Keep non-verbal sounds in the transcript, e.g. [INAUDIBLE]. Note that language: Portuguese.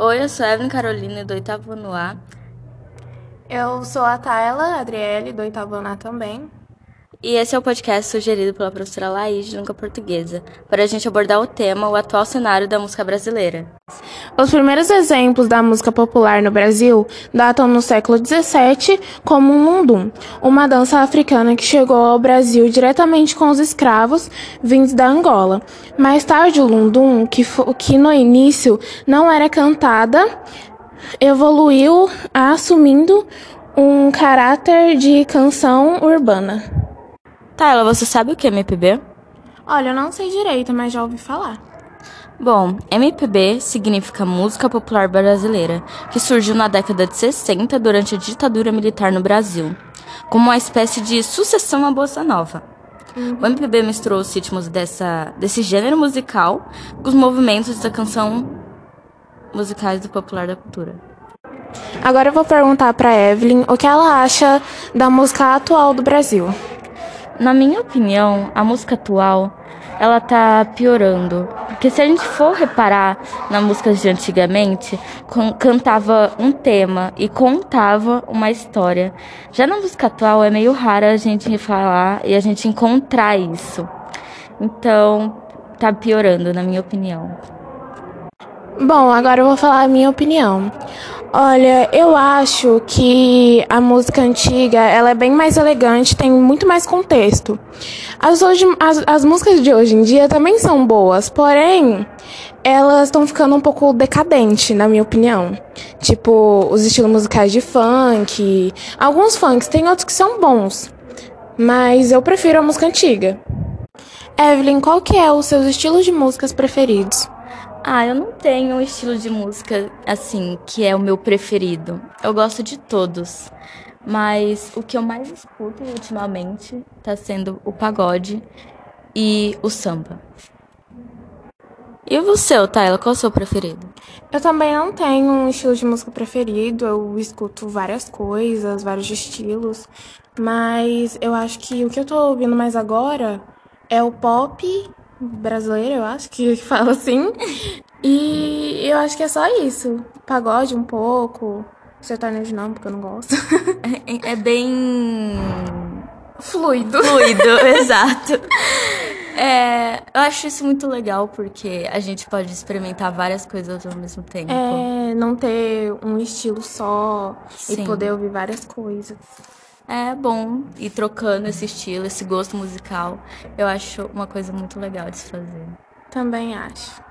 Oi, eu sou Evelyn Carolina, do oitavo ano A. Eu sou a Tayla Adriele, do oitavo ano A também. E esse é o podcast sugerido pela professora Laís de Língua Portuguesa, para a gente abordar o tema, o atual cenário da música brasileira. Os primeiros exemplos da música popular no Brasil datam no século XVII como o lundum, uma dança africana que chegou ao Brasil diretamente com os escravos vindos da Angola. Mais tarde, o lundum, que, que no início não era cantada, evoluiu assumindo um caráter de canção urbana. Tayla, você sabe o que é MPB? Olha, eu não sei direito, mas já ouvi falar. Bom, MPB significa Música Popular Brasileira, que surgiu na década de 60 durante a ditadura militar no Brasil, como uma espécie de sucessão à bossa nova. Uhum. O MPB misturou os ritmos dessa, desse gênero musical com os movimentos da canção musicais do popular da cultura. Agora eu vou perguntar para Evelyn o que ela acha da música atual do Brasil. Na minha opinião, a música atual ela tá piorando. Porque se a gente for reparar na música de antigamente, cantava um tema e contava uma história. Já na música atual é meio raro a gente falar e a gente encontrar isso. Então, tá piorando, na minha opinião. Bom, agora eu vou falar a minha opinião. Olha, eu acho que a música antiga ela é bem mais elegante, tem muito mais contexto. As, hoje, as, as músicas de hoje em dia também são boas, porém elas estão ficando um pouco decadentes, na minha opinião. Tipo, os estilos musicais de funk. Alguns funks, tem outros que são bons. Mas eu prefiro a música antiga. Evelyn, qual que é os seus estilos de músicas preferidos? Ah, eu não tenho um estilo de música assim que é o meu preferido. Eu gosto de todos. Mas o que eu mais escuto ultimamente tá sendo o pagode e o samba. E você, Tayla, qual é o seu preferido? Eu também não tenho um estilo de música preferido, eu escuto várias coisas, vários estilos, mas eu acho que o que eu tô ouvindo mais agora é o pop brasileira, eu acho que fala assim. E eu acho que é só isso. Pagode um pouco. Sertanejo não, porque eu não gosto. É, é bem. Fluido. Fluido, [LAUGHS] exato. É, eu acho isso muito legal porque a gente pode experimentar várias coisas ao mesmo tempo. É, não ter um estilo só Sim. e poder ouvir várias coisas é bom ir trocando esse estilo, esse gosto musical. Eu acho uma coisa muito legal de se fazer. Também acho.